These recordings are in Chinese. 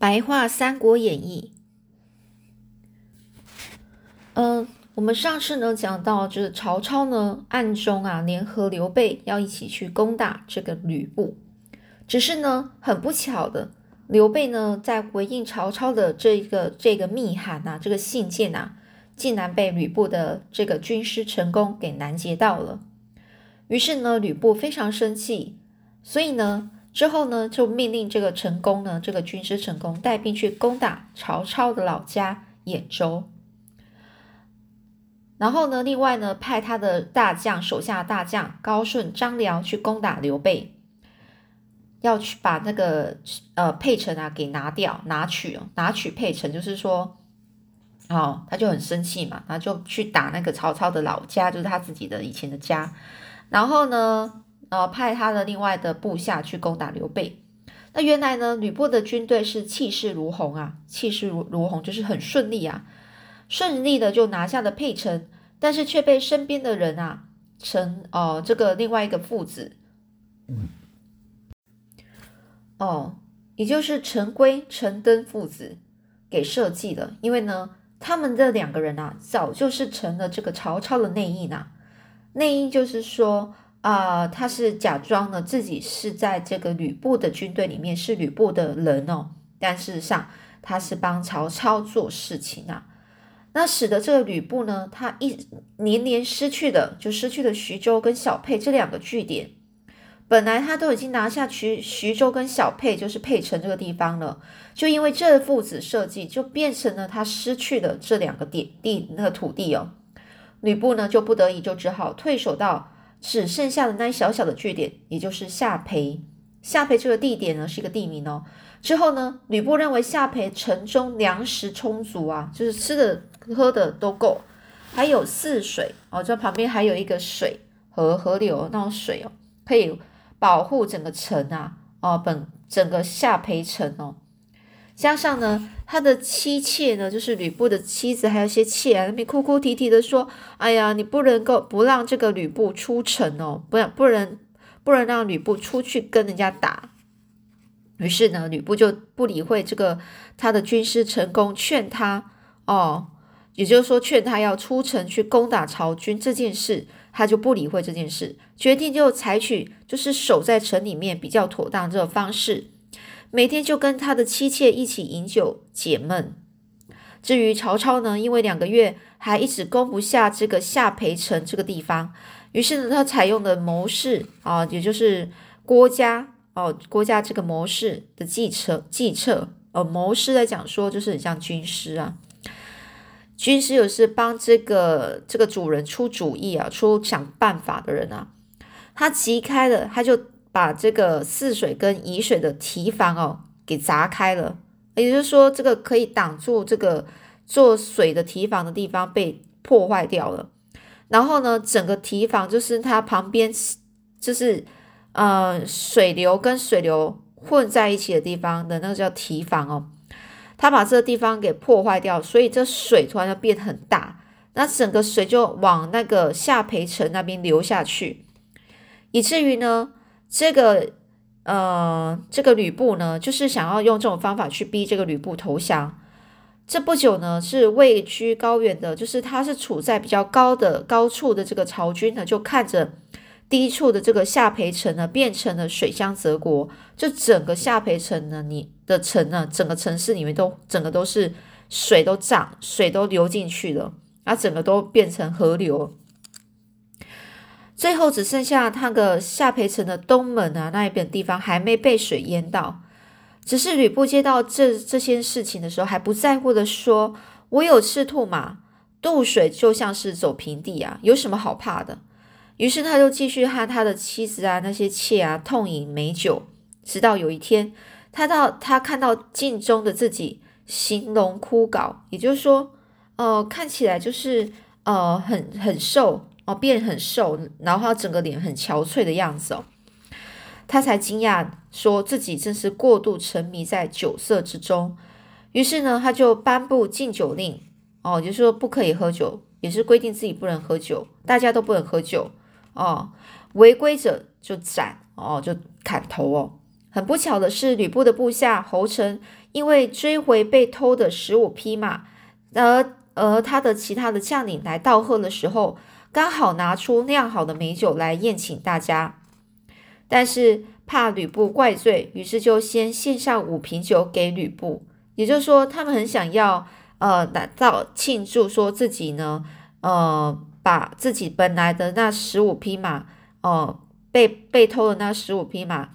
白话《三国演义》。嗯，我们上次呢讲到，就是曹操呢暗中啊联合刘备要一起去攻打这个吕布，只是呢很不巧的，刘备呢在回应曹操的这个这个密函呐，这个信件呐，竟然被吕布的这个军师陈宫给拦截到了。于是呢，吕布非常生气，所以呢。之后呢，就命令这个陈宫呢，这个军师陈宫带兵去攻打曹操的老家兖州。然后呢，另外呢，派他的大将手下大将高顺、张辽去攻打刘备，要去把那个呃沛城啊给拿掉、拿取，拿取沛城，就是说，哦，他就很生气嘛，然后就去打那个曹操的老家，就是他自己的以前的家。然后呢？呃，派他的另外的部下去攻打刘备。那原来呢，吕布的军队是气势如虹啊，气势如如虹，就是很顺利啊，顺利的就拿下了沛城，但是却被身边的人啊，陈哦这个另外一个父子，哦，也就是陈规、陈登父子给设计了。因为呢，他们这两个人啊，早就是成了这个曹操的内应啊，内应就是说。啊，他是假装呢自己是在这个吕布的军队里面是吕布的人哦，但事实上他是帮曹操做事情啊。那使得这个吕布呢，他一年年失去的就失去了徐州跟小沛这两个据点。本来他都已经拿下徐徐州跟小沛，就是沛城这个地方了，就因为这父子设计，就变成了他失去了这两个点地那个土地哦。吕布呢就不得已就只好退守到。只剩下的那一小小的据点，也就是下邳。下邳这个地点呢，是一个地名哦。之后呢，吕布认为下邳城中粮食充足啊，就是吃的喝的都够，还有泗水哦，这旁边还有一个水河河流那种水哦，可以保护整个城啊哦，本整个下邳城哦。加上呢，他的妻妾呢，就是吕布的妻子，还有一些妾啊，那边哭哭啼啼的说：“哎呀，你不能够不让这个吕布出城哦，不然不能不能让吕布出去跟人家打。”于是呢，吕布就不理会这个他的军师陈宫劝他哦，也就是说劝他要出城去攻打曹军这件事，他就不理会这件事，决定就采取就是守在城里面比较妥当这种方式。每天就跟他的妻妾一起饮酒解闷。至于曹操呢，因为两个月还一直攻不下这个下邳城这个地方，于是呢，他采用的谋士啊，也就是郭嘉哦，郭嘉这个谋士的计策计策。呃，谋士来讲说，就是很像军师啊。军师有是帮这个这个主人出主意啊，出想办法的人啊。他急开了，他就。把这个泗水跟沂水的堤防哦给砸开了，也就是说，这个可以挡住这个做水的堤防的地方被破坏掉了。然后呢，整个堤防就是它旁边就是呃水流跟水流混在一起的地方的那个叫堤防哦，它把这个地方给破坏掉，所以这水突然就变很大，那整个水就往那个下邳城那边流下去，以至于呢。这个呃，这个吕布呢，就是想要用这种方法去逼这个吕布投降。这不久呢，是位居高原的，就是他是处在比较高的高处的这个曹军呢，就看着低处的这个下邳城呢，变成了水乡泽国。就整个下邳城呢，你的城呢，整个城市里面都整个都是水都涨，水都流进去了，啊整个都变成河流。最后只剩下那个下邳城的东门啊，那一边地方还没被水淹到。只是吕布接到这这些事情的时候，还不在乎的说：“我有赤兔马，渡水就像是走平地啊，有什么好怕的？”于是他就继续和他的妻子啊、那些妾啊痛饮美酒，直到有一天，他到他看到镜中的自己形容枯槁，也就是说，呃，看起来就是呃很很瘦。哦，变很瘦，然后他整个脸很憔悴的样子哦，他才惊讶，说自己正是过度沉迷在酒色之中。于是呢，他就颁布禁酒令，哦，就是说不可以喝酒，也是规定自己不能喝酒，大家都不能喝酒哦，违规者就斩，哦，就砍头哦。很不巧的是，吕布的部下侯成因为追回被偷的十五匹马，而而他的其他的将领来道贺的时候，刚好拿出酿好的美酒来宴请大家，但是怕吕布怪罪，于是就先献上五瓶酒给吕布。也就是说，他们很想要呃拿到庆祝，说自己呢呃把自己本来的那十五匹马哦被被偷的那十五匹马。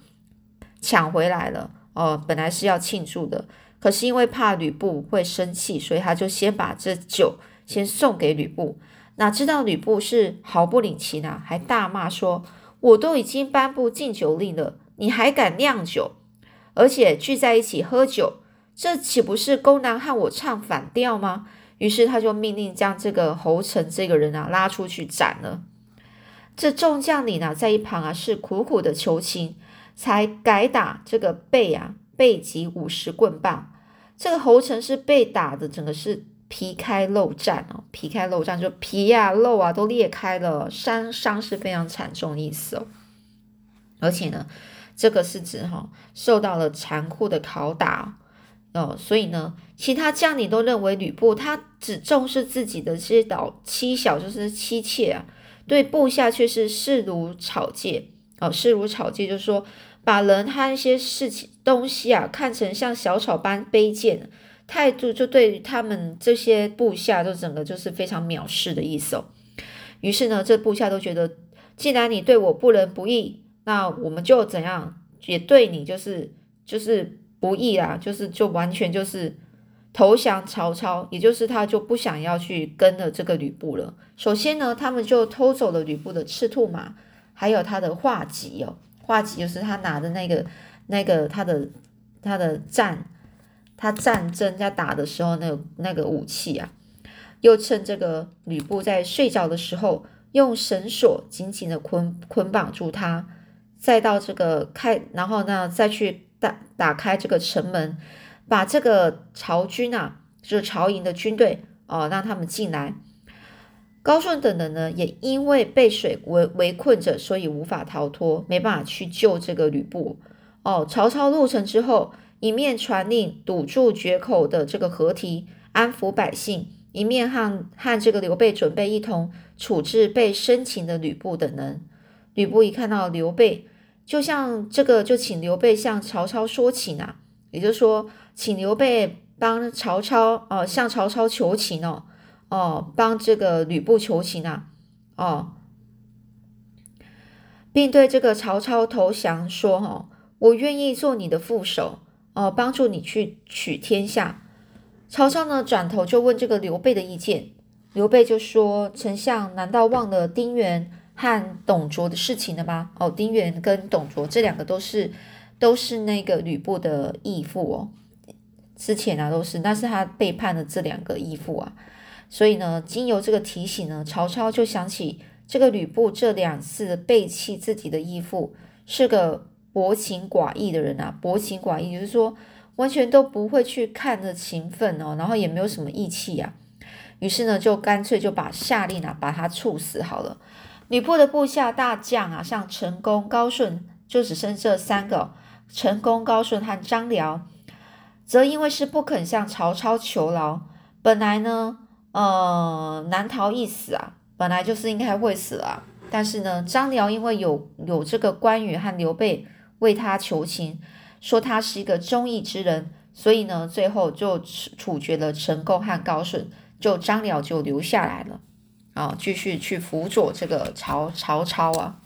抢回来了哦，本来是要庆祝的，可是因为怕吕布会生气，所以他就先把这酒先送给吕布。哪知道吕布是毫不领情啊，还大骂说：“我都已经颁布禁酒令了，你还敢酿酒，而且聚在一起喝酒，这岂不是公然和我唱反调吗？”于是他就命令将这个侯成这个人啊拉出去斩了。这众将领啊在一旁啊是苦苦的求情。才改打这个背啊，背脊五十棍棒。这个侯成是被打的，整个是皮开肉绽哦，皮开肉绽就皮呀、肉啊都裂开了，伤伤是非常惨重的意思哦。而且呢，这个是指哈受到了残酷的拷打哦，所以呢，其他将领都认为吕布他只重视自己的这些老妻小，就是妻妾啊，对部下却是视如草芥。哦，视如草芥，就是说把人和一些事情、东西啊，看成像小草般卑贱，态度就对他们这些部下就整个就是非常藐视的意思哦。于是呢，这部下都觉得，既然你对我不仁不义，那我们就怎样也对你就是就是不义啊，就是就完全就是投降曹操，也就是他就不想要去跟了这个吕布了。首先呢，他们就偷走了吕布的赤兔马。还有他的画戟哦，画戟就是他拿的那个那个他的他的战他战争在打的时候那那个武器啊，又趁这个吕布在睡觉的时候，用绳索紧紧的捆捆绑住他，再到这个开，然后呢再去打打开这个城门，把这个曹军啊，就是曹营的军队哦，让他们进来。高顺等人呢，也因为被水围围困着，所以无法逃脱，没办法去救这个吕布。哦，曹操入城之后，一面传令堵住决口的这个河堤，安抚百姓，一面和和这个刘备准备一同处置被生擒的吕布等人。吕布一看到刘备，就像这个就请刘备向曹操说情啊，也就是说，请刘备帮曹操哦，向曹操求情哦。哦，帮这个吕布求情啊！哦，并对这个曹操投降说：“哈，我愿意做你的副手，哦，帮助你去取天下。”曹操呢，转头就问这个刘备的意见。刘备就说：“丞相难道忘了丁原和董卓的事情了吗？哦，丁原跟董卓这两个都是都是那个吕布的义父哦，之前啊都是，那是他背叛了这两个义父啊。”所以呢，经由这个提醒呢，曹操就想起这个吕布这两次背弃自己的义父，是个薄情寡义的人啊。薄情寡义就是说，完全都不会去看的情分哦，然后也没有什么义气啊。于是呢，就干脆就把下令啊，把他处死好了。吕布的部下大将啊，像陈宫、高顺，就只剩这三个：陈宫、高顺和张辽，则因为是不肯向曹操求饶，本来呢。呃，难逃一死啊！本来就是应该会死啊，但是呢，张辽因为有有这个关羽和刘备为他求情，说他是一个忠义之人，所以呢，最后就处决了陈宫和高顺，就张辽就留下来了啊，继续去辅佐这个曹曹操啊。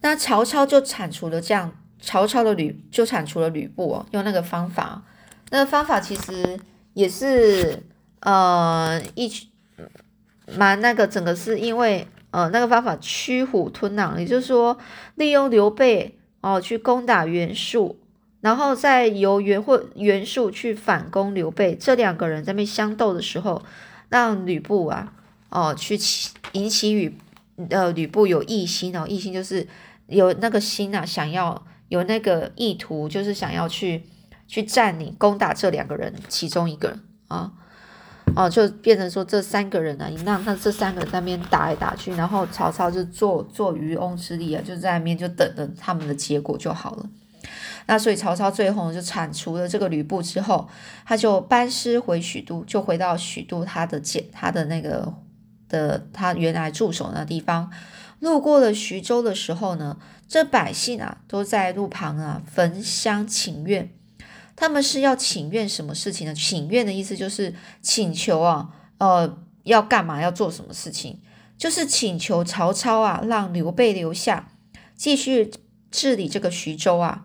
那曹操就铲除了这样，曹操的吕就铲除了吕布哦，用那个方法，那个方法其实也是。呃，一蛮那个整个是因为呃那个方法驱虎吞狼，也就是说利用刘备哦去攻打袁术，然后再由袁或袁术去反攻刘备，这两个人在那相斗的时候，让吕布啊哦去起引起吕呃吕布有异心哦，异心就是有那个心啊，想要有那个意图，就是想要去去占领攻打这两个人其中一个人啊。哦，就变成说这三个人啊，你让他这三个人在那边打来打去，然后曹操就坐坐渔翁之利啊，就在那边就等着他们的结果就好了。那所以曹操最后就铲除了这个吕布之后，他就班师回许都，就回到许都他的建他的那个的他原来驻守那地方。路过了徐州的时候呢，这百姓啊都在路旁啊焚香请愿。他们是要请愿什么事情呢？请愿的意思就是请求啊，呃，要干嘛？要做什么事情？就是请求曹操啊，让刘备留下，继续治理这个徐州啊。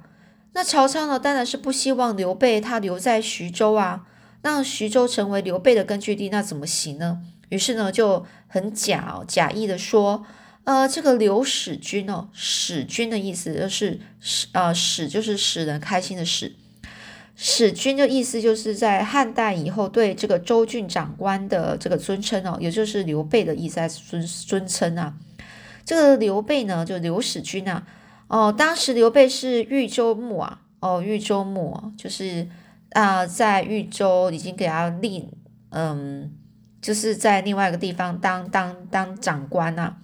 那曹操呢，当然是不希望刘备他留在徐州啊，让徐州成为刘备的根据地，那怎么行呢？于是呢，就很假假意的说，呃，这个刘使君哦，使君的意思就是使呃使就是使人开心的使。使君的意思就是在汉代以后对这个州郡长官的这个尊称哦，也就是刘备的意思，尊尊称啊。这个刘备呢，就刘使君啊，哦，当时刘备是豫州牧啊，哦，豫州牧就是啊，在豫州已经给他立，嗯，就是在另外一个地方当当当长官啊，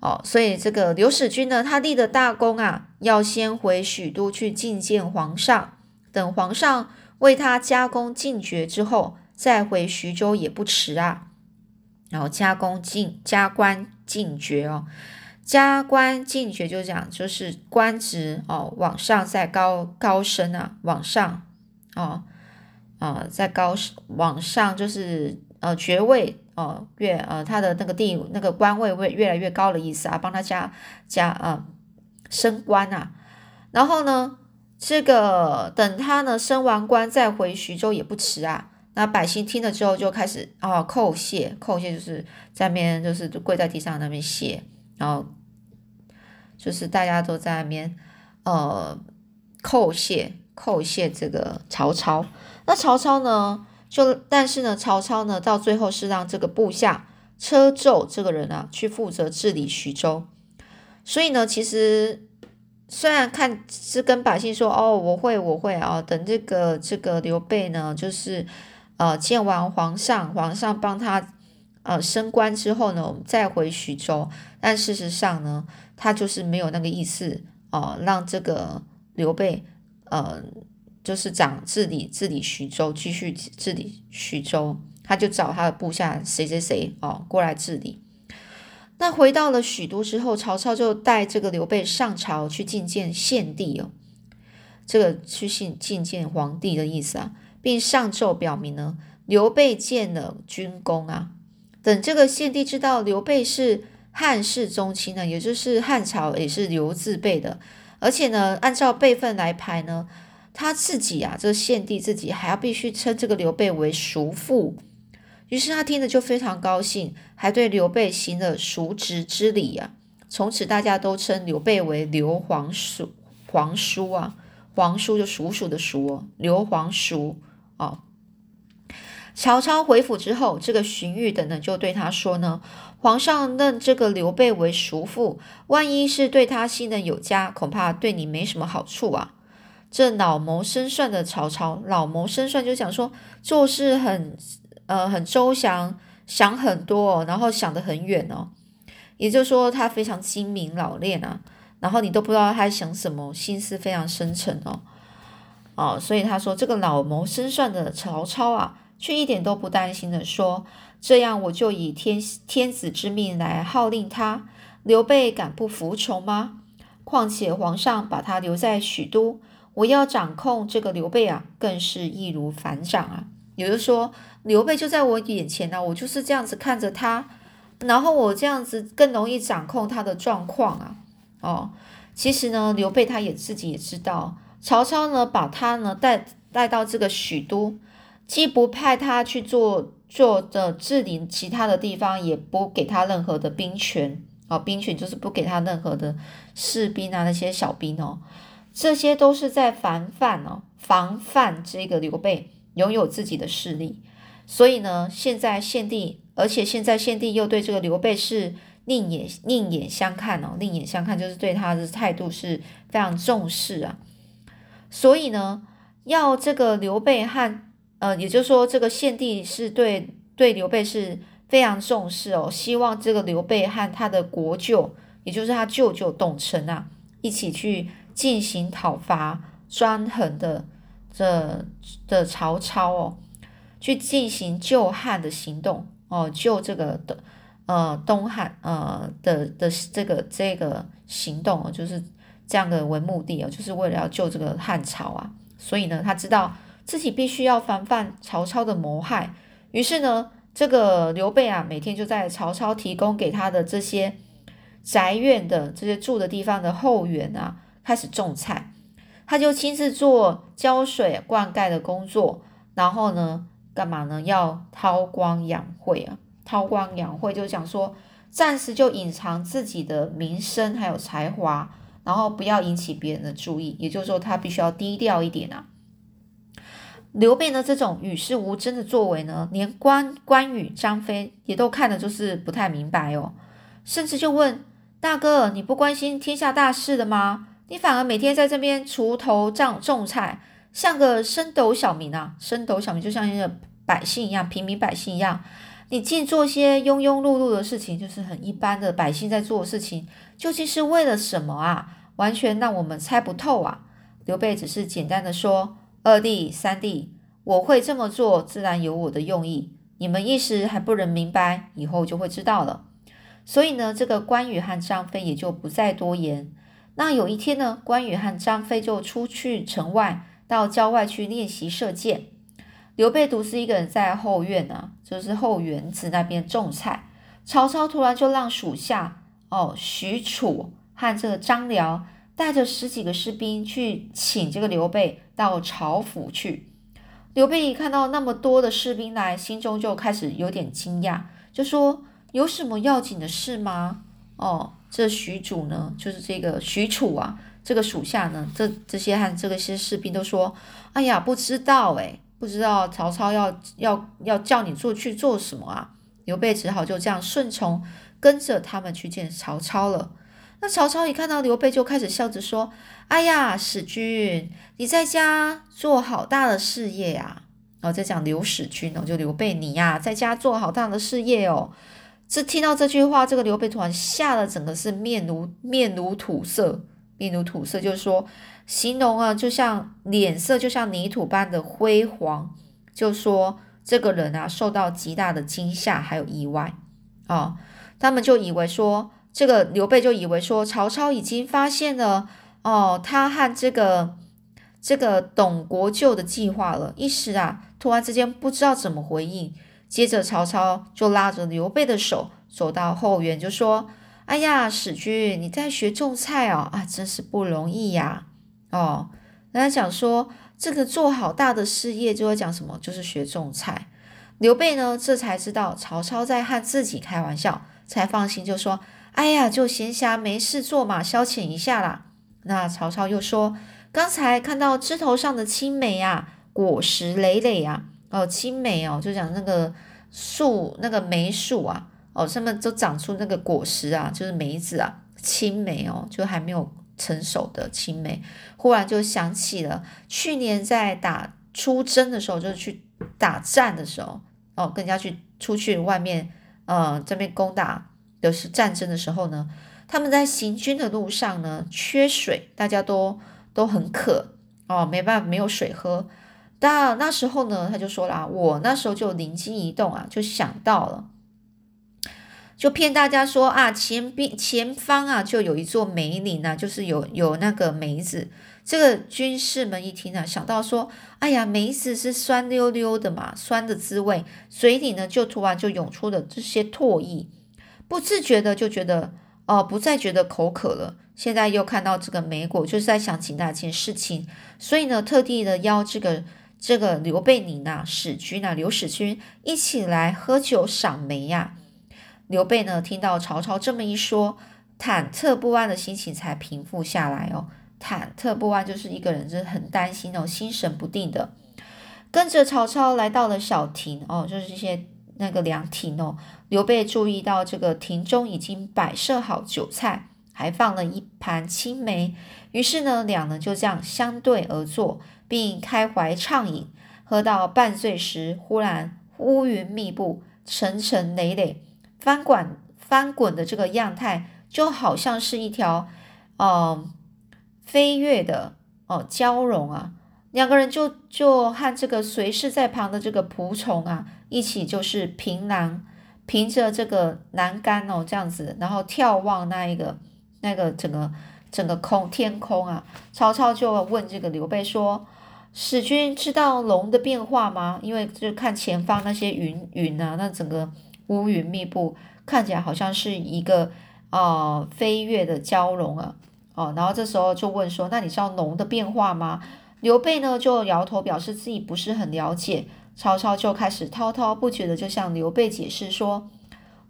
哦，所以这个刘使君呢，他立的大功啊，要先回许都去觐见皇上。等皇上为他加功进爵之后，再回徐州也不迟啊。然后加功进加官进爵哦，加官进爵就讲就是官职哦往上再高高升啊，往上哦啊在高往上就是呃爵位哦越呃他的那个地那个官位会越来越高的意思啊，帮他加加啊升官啊，然后呢？这个等他呢升完官再回徐州也不迟啊。那百姓听了之后就开始啊叩谢，叩谢就是在那边就是跪在地上那边谢，然后就是大家都在那边呃叩谢叩谢这个曹操。那曹操呢就但是呢曹操呢到最后是让这个部下车胄这个人啊去负责治理徐州，所以呢其实。虽然看是跟百姓说哦，我会我会啊，等这个这个刘备呢，就是呃见完皇上，皇上帮他呃升官之后呢，我们再回徐州。但事实上呢，他就是没有那个意思哦，让这个刘备呃就是掌治理治理徐州，继续治理徐州，他就找他的部下谁谁谁哦过来治理。那回到了许都之后，曹操就带这个刘备上朝去觐见献帝哦，这个去觐觐见皇帝的意思啊，并上奏表明呢，刘备建了军功啊。等这个献帝知道刘备是汉室宗亲呢，也就是汉朝也是刘字辈的，而且呢，按照辈分来排呢，他自己啊，这献帝自己还要必须称这个刘备为叔父。于是他听着就非常高兴，还对刘备行了叔侄之礼啊。从此大家都称刘备为刘皇叔，皇叔啊，皇叔就叔叔的叔哦，刘皇叔哦。曹操回府之后，这个荀彧等等就对他说呢：“皇上认这个刘备为叔父，万一是对他信任有加，恐怕对你没什么好处啊。”这老谋深算的曹操，老谋深算就讲说做事很。呃，很周详，想很多，然后想得很远哦。也就是说，他非常精明老练啊。然后你都不知道他想什么，心思非常深沉哦。哦，所以他说这个老谋深算的曹操啊，却一点都不担心的说：“这样我就以天天子之命来号令他，刘备敢不服从吗？况且皇上把他留在许都，我要掌控这个刘备啊，更是易如反掌啊。”也就是说。刘备就在我眼前呢，我就是这样子看着他，然后我这样子更容易掌控他的状况啊。哦，其实呢，刘备他也自己也知道，曹操呢把他呢带带到这个许都，既不派他去做做的治理其他的地方，也不给他任何的兵权哦，兵权就是不给他任何的士兵啊那些小兵哦，这些都是在防范哦，防范这个刘备拥有自己的势力。所以呢，现在献帝，而且现在献帝又对这个刘备是另眼另眼相看哦，另眼相看就是对他的态度是非常重视啊。所以呢，要这个刘备和呃，也就是说，这个献帝是对对刘备是非常重视哦，希望这个刘备和他的国舅，也就是他舅舅董承啊，一起去进行讨伐专横的这的曹操哦，去进行救汉的行动哦，救这个的呃东汉呃的的这个这个行动哦，就是这样的为目的哦，就是为了要救这个汉朝啊，所以呢，他知道。自己必须要防范曹操的谋害，于是呢，这个刘备啊，每天就在曹操提供给他的这些宅院的这些住的地方的后园啊，开始种菜。他就亲自做浇水灌溉的工作，然后呢，干嘛呢？要韬光养晦啊，韬光养晦就是讲说，暂时就隐藏自己的名声还有才华，然后不要引起别人的注意，也就是说，他必须要低调一点啊。刘备呢，这种与世无争的作为呢，连关关羽、张飞也都看的就是不太明白哦，甚至就问大哥：“你不关心天下大事的吗？你反而每天在这边锄头、种种菜，像个升斗小民啊！升斗小民就像一个百姓一样，平民百姓一样，你尽做些庸庸碌碌的事情，就是很一般的百姓在做的事情，究竟是为了什么啊？完全让我们猜不透啊！”刘备只是简单的说。二弟、三弟，我会这么做，自然有我的用意。你们一时还不能明白，以后就会知道了。所以呢，这个关羽和张飞也就不再多言。那有一天呢，关羽和张飞就出去城外，到郊外去练习射箭。刘备独自一个人在后院啊，就是后园子那边种菜。曹操突然就让属下哦，许褚和这个张辽。带着十几个士兵去请这个刘备到曹府去。刘备一看到那么多的士兵来，心中就开始有点惊讶，就说：“有什么要紧的事吗？”哦，这许褚呢，就是这个许褚啊，这个属下呢，这这些和这个些士兵都说：“哎呀，不知道诶，不知道曹操要要要叫你做去做什么啊？”刘备只好就这样顺从，跟着他们去见曹操了。那曹操一看到刘备，就开始笑着说：“哎呀，使君，你在家做好大的事业呀！”然后在讲刘使君哦，就刘备你呀，在家做好大的事业哦。这听到这句话，这个刘备突然吓得整个是面如面如土色，面如土色，就是说形容啊，就像脸色就像泥土般的灰黄，就说这个人啊受到极大的惊吓还有意外啊，他们就以为说。这个刘备就以为说曹操已经发现了哦，他和这个这个董国舅的计划了，一时啊，突然之间不知道怎么回应。接着曹操就拉着刘备的手走到后园，就说：“哎呀，使君你在学种菜哦，啊，真是不容易呀！哦，人家讲说这个做好大的事业就会讲什么，就是学种菜。刘备呢，这才知道曹操在和自己开玩笑，才放心，就说。”哎呀，就闲暇没事做嘛，消遣一下啦。那曹操又说：“刚才看到枝头上的青梅啊，果实累累啊。哦，青梅哦，就讲那个树，那个梅树啊，哦，上面都长出那个果实啊，就是梅子啊，青梅哦，就还没有成熟的青梅。忽然就想起了去年在打出征的时候，就是去打战的时候，哦，更加去出去外面，呃，这边攻打。”的是战争的时候呢，他们在行军的路上呢，缺水，大家都都很渴哦，没办法，没有水喝。但那时候呢，他就说了啊，我那时候就灵机一动啊，就想到了，就骗大家说啊，前边前方啊，就有一座梅林啊，就是有有那个梅子。这个军士们一听啊，想到说，哎呀，梅子是酸溜溜的嘛，酸的滋味，嘴里呢就突然就涌出了这些唾液。不自觉的就觉得，哦，不再觉得口渴了。现在又看到这个梅果，就是在想起那件事情，所以呢，特地的邀这个这个刘备你呐，使君呐，刘使君一起来喝酒赏梅呀。刘备呢，听到曹操这么一说，忐忑不安的心情才平复下来哦。忐忑不安就是一个人是很担心哦，心神不定的。跟着曹操来到了小亭哦，就是这些。那个凉亭哦，刘备注意到这个亭中已经摆设好酒菜，还放了一盘青梅。于是呢，两人就这样相对而坐，并开怀畅饮。喝到半醉时，忽然乌云密布，层层累累，翻滚翻滚的这个样态，就好像是一条，嗯，飞跃的哦蛟龙啊。两个人就就和这个随侍在旁的这个仆从啊，一起就是凭栏，凭着这个栏杆哦，这样子，然后眺望那一个那个整个整个空天空啊。曹操就问这个刘备说：“使君知道龙的变化吗？因为就看前方那些云云啊，那整个乌云密布，看起来好像是一个啊飞跃的蛟龙啊。哦，然后这时候就问说：那你知道龙的变化吗？”刘备呢就摇头表示自己不是很了解，曹操就开始滔滔不绝的就向刘备解释说，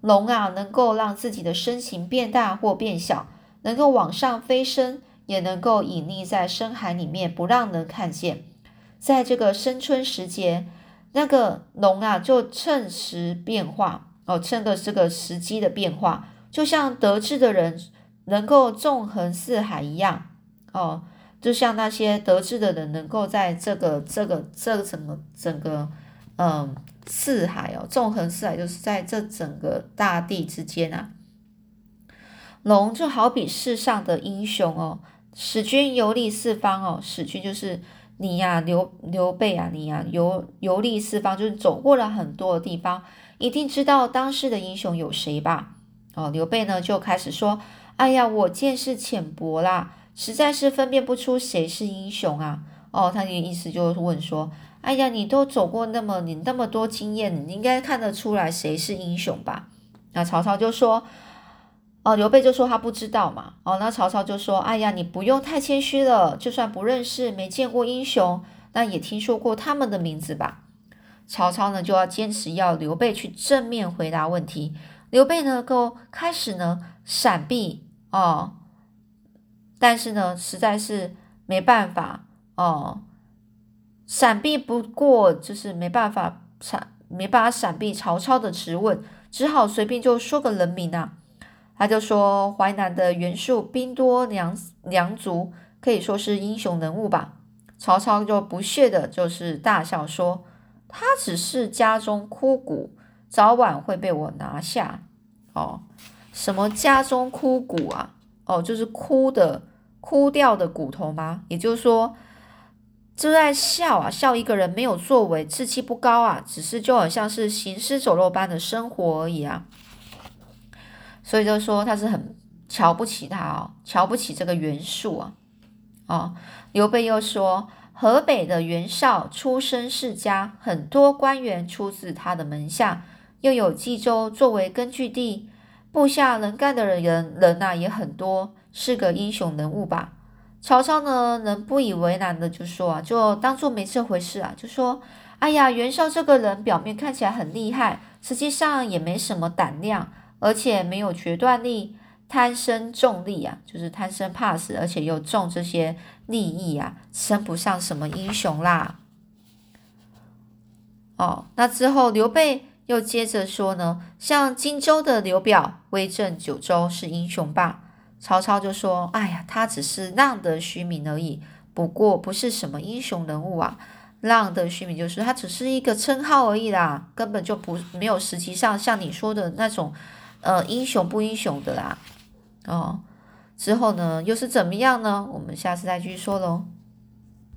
龙啊能够让自己的身形变大或变小，能够往上飞升，也能够隐匿在深海里面不让人看见。在这个深春时节，那个龙啊就趁时变化哦，趁个这个时机的变化，就像得志的人能够纵横四海一样哦。就像那些得志的人，能够在这个、这个、这个整个、整个，嗯，四海哦，纵横四海，就是在这整个大地之间啊。龙就好比世上的英雄哦，使君游历四方哦，使君就是你呀，刘刘备啊，你呀，游游历四方，就是走过了很多的地方，一定知道当时的英雄有谁吧？哦，刘备呢就开始说：“哎呀，我见识浅薄啦。”实在是分辨不出谁是英雄啊！哦，他的意思就是问说：“哎呀，你都走过那么你那么多经验，你应该看得出来谁是英雄吧？”那曹操就说：“哦，刘备就说他不知道嘛。”哦，那曹操就说：“哎呀，你不用太谦虚了，就算不认识、没见过英雄，那也听说过他们的名字吧？”曹操呢就要坚持要刘备去正面回答问题，刘备呢够开始呢闪避哦。但是呢，实在是没办法哦，闪避不过，就是没办法闪，没办法闪避曹操的质问，只好随便就说个人名啊。他就说淮南的袁术兵多粮粮足，可以说是英雄人物吧。曹操就不屑的，就是大笑说，他只是家中枯骨，早晚会被我拿下。哦，什么家中枯骨啊？哦，就是枯的。枯掉的骨头吗？也就是说，就在笑啊，笑一个人没有作为，志气不高啊，只是就好像是行尸走肉般的生活而已啊。所以就说他是很瞧不起他哦，瞧不起这个袁术啊。哦，刘备又说，河北的袁绍出身世家，很多官员出自他的门下，又有冀州作为根据地，部下能干的人人呐也很多。是个英雄人物吧？曹操呢，能不以为然的就说啊，就当做没这回事啊，就说：哎呀，袁绍这个人表面看起来很厉害，实际上也没什么胆量，而且没有决断力，贪生重利啊，就是贪生怕死，而且又重这些利益啊，称不上什么英雄啦。哦，那之后刘备又接着说呢，像荆州的刘表威震九州是英雄吧？曹操就说：“哎呀，他只是浪得虚名而已，不过不是什么英雄人物啊。浪得虚名就是他只是一个称号而已啦，根本就不没有实际上像你说的那种，呃，英雄不英雄的啦。哦，之后呢又是怎么样呢？我们下次再继续说喽。”